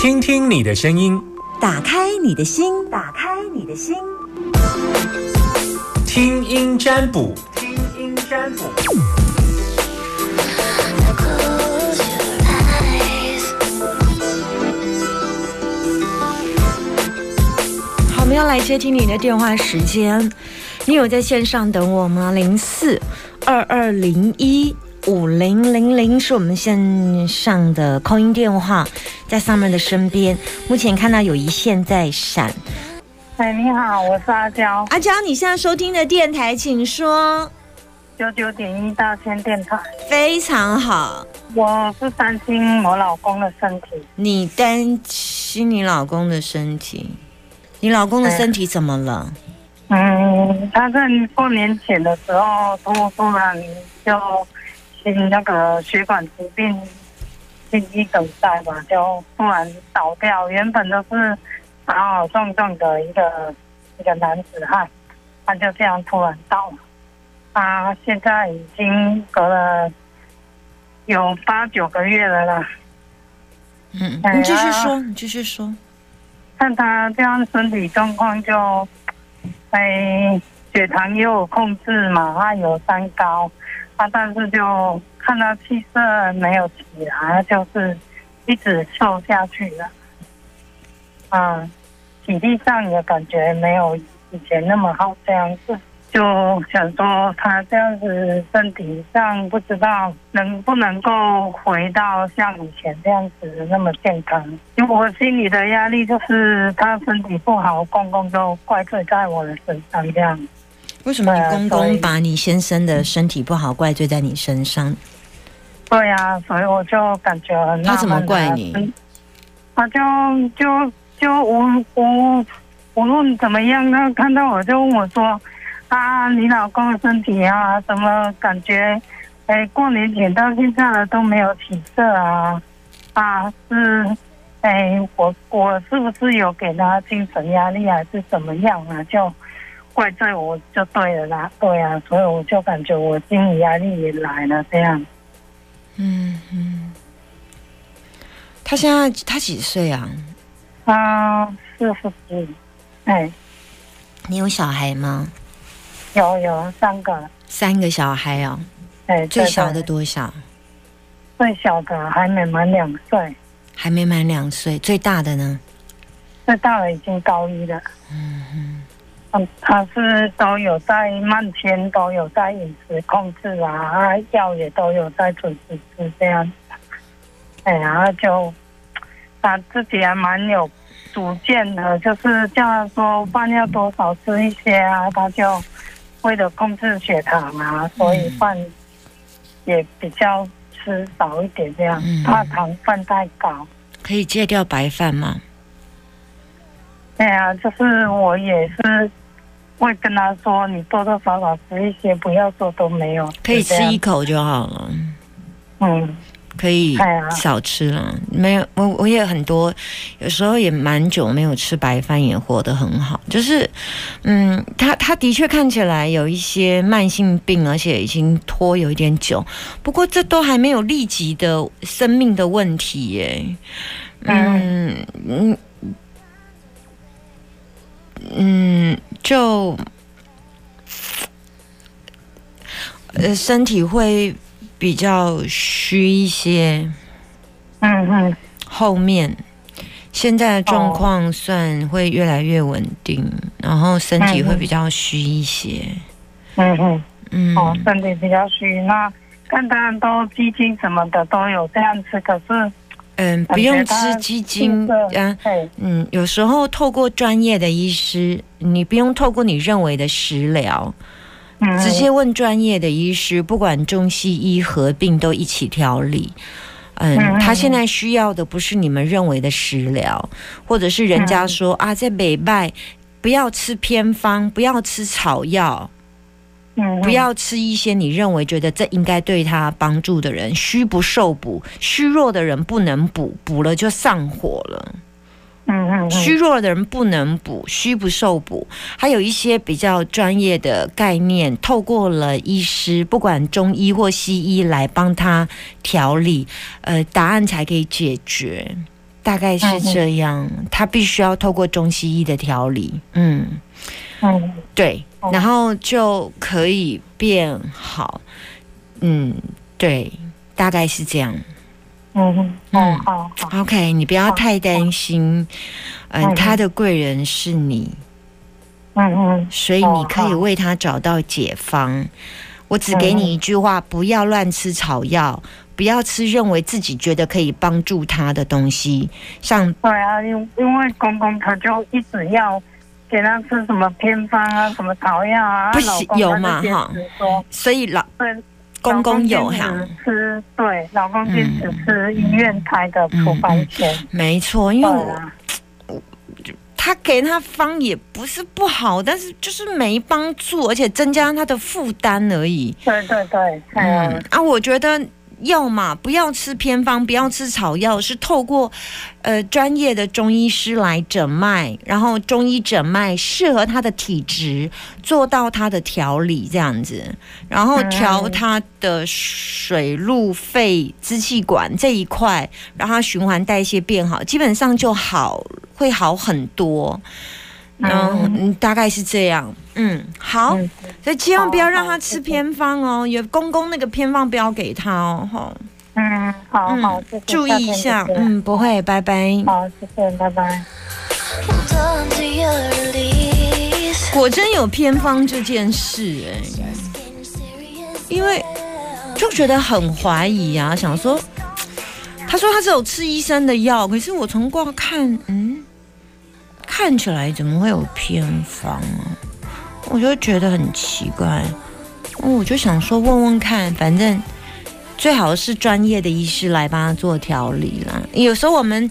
听听你的声音，打开你的心，打开你的心，听音占卜，听音占卜。好，我们要来接听你的电话时间，你有在线上等我吗？零四二二零一。五零零零是我们线上的空音电话，在 Summer 的身边。目前看到有一线在闪。哎，你好，我是阿娇。阿娇，你现在收听的电台，请说。九九点一大千电台。非常好。我是担心我老公的身体。你担心你老公的身体？你老公的身体怎么了？嗯，他在过年前的时候突突然就。心那个血管疾病，心肌梗塞吧，就突然倒掉。原本都是好好壮壮的一个一个男子汉，他就这样突然倒了。他现在已经隔了有八九个月了啦。嗯，你继续说，你继续说。看他这样身体状况，就哎血糖也有控制嘛，他有三高。他但是就看到气色没有起来，就是一直瘦下去了。啊，体力上也感觉没有以前那么好，这样子就想说他这样子身体上不知道能不能够回到像以前这样子那么健康。因为我心里的压力就是他身体不好，公公都怪罪在我的身上这样。为什么你公公把你先生的身体不好怪罪在你身上？对呀，所以我就感觉很他怎么怪你？他就就就无无无论怎么样，他看到我就问我说：“啊，你老公的身体啊，怎么感觉？哎，过年前到现在了都没有起色啊？啊，是哎，我我是不是有给他精神压力，还是怎么样啊？就。”怪罪我就对了啦，对啊，所以我就感觉我心理压力也来了，这样。嗯嗯。他现在他几岁啊？他四十几。哎。你有小孩吗？有有三个。三个小孩哦。哎。最小的多少？最小的还没满两岁。还没满两岁，最大的呢？最大的已经高一了。嗯嗯。嗯，他是都有在慢天，都有在饮食控制啊，药也都有在准时吃这样。哎然后，就他自己还蛮有主见的，就是叫他说饭要多少吃一些啊，他就为了控制血糖啊，所以饭也比较吃少一点这样，怕糖分太高。可以戒掉白饭吗？对啊，就是我也是会跟他说，你多多少少吃一些，不要说都没有，可以吃一口就好了。嗯，可以少吃了。没有，我我也很多，有时候也蛮久没有吃白饭，也活得很好。就是，嗯，他他的确看起来有一些慢性病，而且已经拖有一点久。不过这都还没有立即的生命的问题耶。嗯嗯。嗯，就呃，身体会比较虚一些。嗯嗯。后面现在的状况算会越来越稳定，然后身体会比较虚一些。嗯嗯嗯。哦，身体比较虚，那看他都基金什么的都有这样子，可是。嗯，不用吃鸡精啊。嗯，有时候透过专业的医师，你不用透过你认为的食疗，直接问专业的医师，不管中西医合并都一起调理。嗯，他现在需要的不是你们认为的食疗，或者是人家说啊，在北拜不要吃偏方，不要吃草药。不要吃一些你认为觉得这应该对他帮助的人，虚不受补，虚弱的人不能补，补了就上火了。嗯嗯，虚弱的人不能补，虚不受补，还有一些比较专业的概念，透过了医师，不管中医或西医来帮他调理，呃，答案才可以解决。大概是这样，他必须要透过中西医的调理，嗯。嗯，对，然后就可以变好，嗯，对，大概是这样，嗯嗯，好，OK，你不要太担心，嗯，他的贵人是你，嗯嗯，所以你可以为他找到解方。我只给你一句话：不要乱吃草药，不要吃认为自己觉得可以帮助他的东西。像对啊，因因为公公他就一直要给他吃什么偏方啊，什么草药啊，不行有嘛哈？所以老对公公有哈吃，对老公坚持吃医院开的处方钱，没错，因为我。他给他方也不是不好，但是就是没帮助，而且增加他的负担而已。对对对，嗯啊，我觉得。要嘛不要吃偏方，不要吃草药，是透过呃专业的中医师来诊脉，然后中医诊脉适合他的体质，做到他的调理这样子，然后调他的水路肺支气管这一块，让他循环代谢变好，基本上就好会好很多。嗯，大概是这样。嗯，好，所以千万不要让他吃偏方哦。有公公那个偏方不要给他哦。哈，嗯，好好，注意一下。嗯，不会，拜拜。好，谢谢，拜拜。果真有偏方这件事，哎，因为就觉得很怀疑啊，想说，他说他只有吃医生的药，可是我从卦看，嗯。看起来怎么会有偏方啊？我就觉得很奇怪，我就想说问问看，反正最好是专业的医师来帮他做调理啦。有时候我们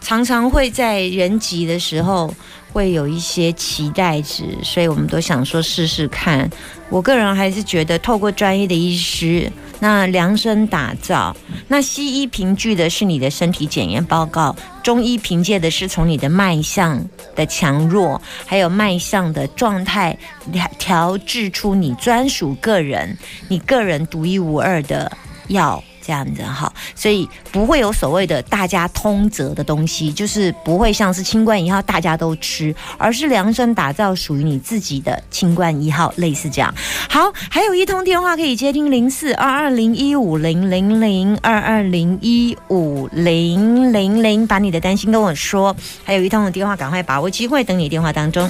常常会在人急的时候会有一些期待值，所以我们都想说试试看。我个人还是觉得透过专业的医师。那量身打造，那西医凭据的是你的身体检验报告，中医凭借的是从你的脉象的强弱，还有脉象的状态调调制出你专属个人、你个人独一无二的药。这样子哈，所以不会有所谓的大家通则的东西，就是不会像是清冠一号大家都吃，而是量身打造属于你自己的清冠一号，类似这样。好，还有一通电话可以接听零四二二零一五零零零二二零一五零零零，把你的担心跟我说。还有一通的电话，赶快把握机会，等你电话当中。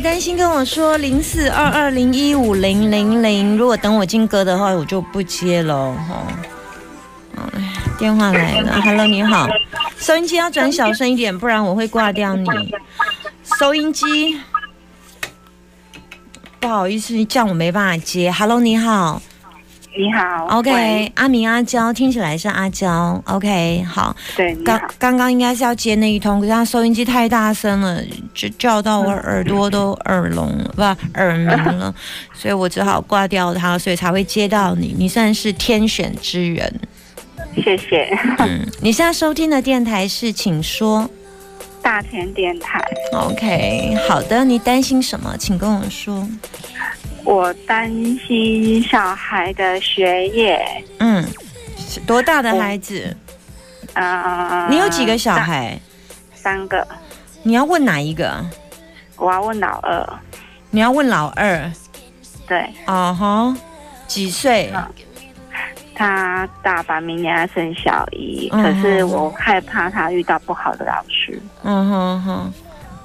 担心跟我说，零四二二零一五零零零。如果等我进歌的话，我就不接了哈。电话来了，Hello，你好，收音机要转小声一点，不然我会挂掉你。收音机，不好意思，这样我没办法接。Hello，你好。你好，OK，阿明阿娇听起来是阿娇，OK，好，对，刚刚刚应该是要接那一通，可是他收音机太大声了，就叫到我耳朵都耳聋了，不耳鸣了，所以我只好挂掉它，所以才会接到你，你算是天选之人，谢谢。嗯，你现在收听的电台是，请说，大田电台，OK，好的，你担心什么，请跟我说。我担心小孩的学业。嗯，多大的孩子？啊，你有几个小孩？三个。你要问哪一个？我要问老二。你要问老二？对。哦哈，几岁？他大班，明年要升小一。可是我害怕他遇到不好的老师。嗯哼哼。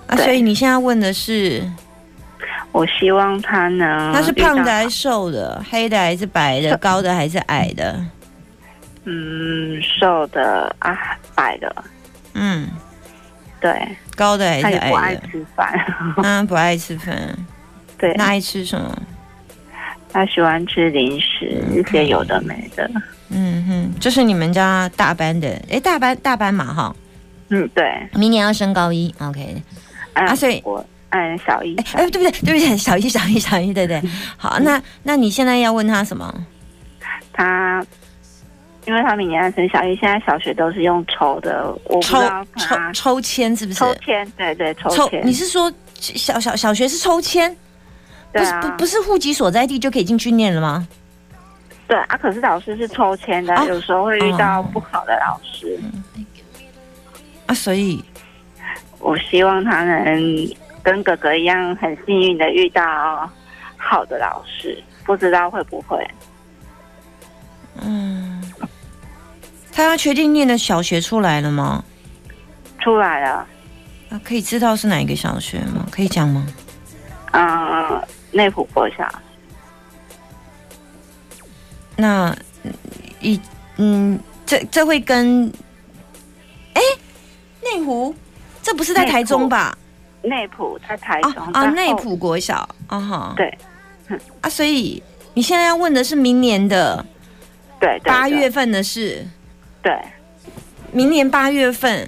啊，所以你现在问的是？我希望他能。他是胖的还是瘦的？黑的还是白的？高的还是矮的？嗯，瘦的啊，白的。嗯，对。高的还是矮的？不爱吃饭。嗯，不爱吃饭。对。那爱吃什么？他喜欢吃零食，一些有的没的。嗯哼，这是你们家大班的？哎，大班大班嘛哈。嗯，对。明年要升高一，OK。啊，所以。我。嗯，小一，哎，对不对？对不对？小一，小一，小一，对对。好，那那你现在要问他什么？他因为他明年要升小一，现在小学都是用抽的，我不知抽道抽抽签是不是？抽签，对对，抽抽，签。你是说小小小学是抽签？不是不不是户籍所在地就可以进去念了吗？对啊，可是老师是抽签的，哦有时候会遇到不好的老师。啊，所以我希望他能跟哥哥一样，很幸运的遇到好的老师，不知道会不会。嗯，他要确定念的小学出来了吗？出来了，啊，可以知道是哪一个小学吗？可以讲吗？嗯，内湖国小，那一嗯，这这会跟哎内湖，这不是在台中吧？内埔在台啊中啊，内埔国小啊哈，对。啊，所以你现在要问的是明年的对八月份的事，对。明年八月份，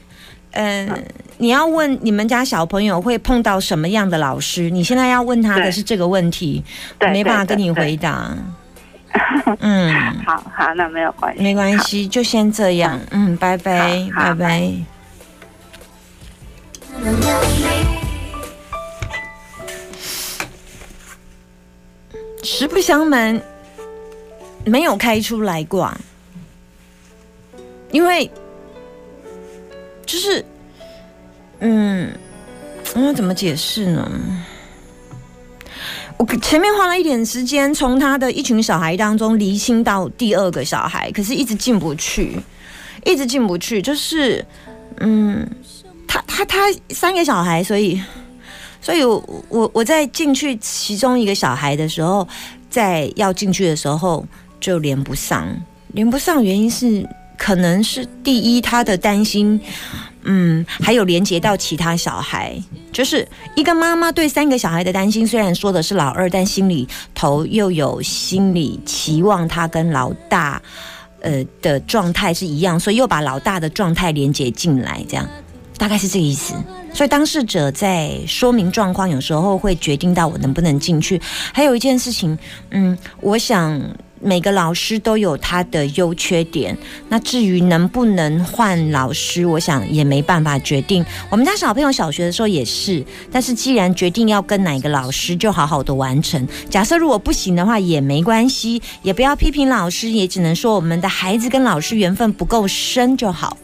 嗯、你要问你们家小朋友会碰到什么样的老师？你现在要问他的是这个问题，对我没办法跟你回答。嗯，好好，那没有关系，没关系，就先这样。嗯，拜拜，拜拜。实不相瞒，没有开出来挂，因为就是，嗯，我怎么解释呢？我前面花了一点时间，从他的一群小孩当中离清到第二个小孩，可是一直进不去，一直进不去。就是，嗯，他他他三个小孩，所以，所以我我我在进去其中一个小孩的时候，在要进去的时候就连不上，连不上原因是可能是第一他的担心，嗯，还有连接到其他小孩，就是一个妈妈对三个小孩的担心，虽然说的是老二，但心里头又有心理期望他跟老大，呃的状态是一样，所以又把老大的状态连接进来，这样。大概是这个意思。所以当事者在说明状况，有时候会决定到我能不能进去。还有一件事情，嗯，我想每个老师都有他的优缺点。那至于能不能换老师，我想也没办法决定。我们家小朋友小学的时候也是，但是既然决定要跟哪个老师，就好好的完成。假设如果不行的话也没关系，也不要批评老师，也只能说我们的孩子跟老师缘分不够深就好。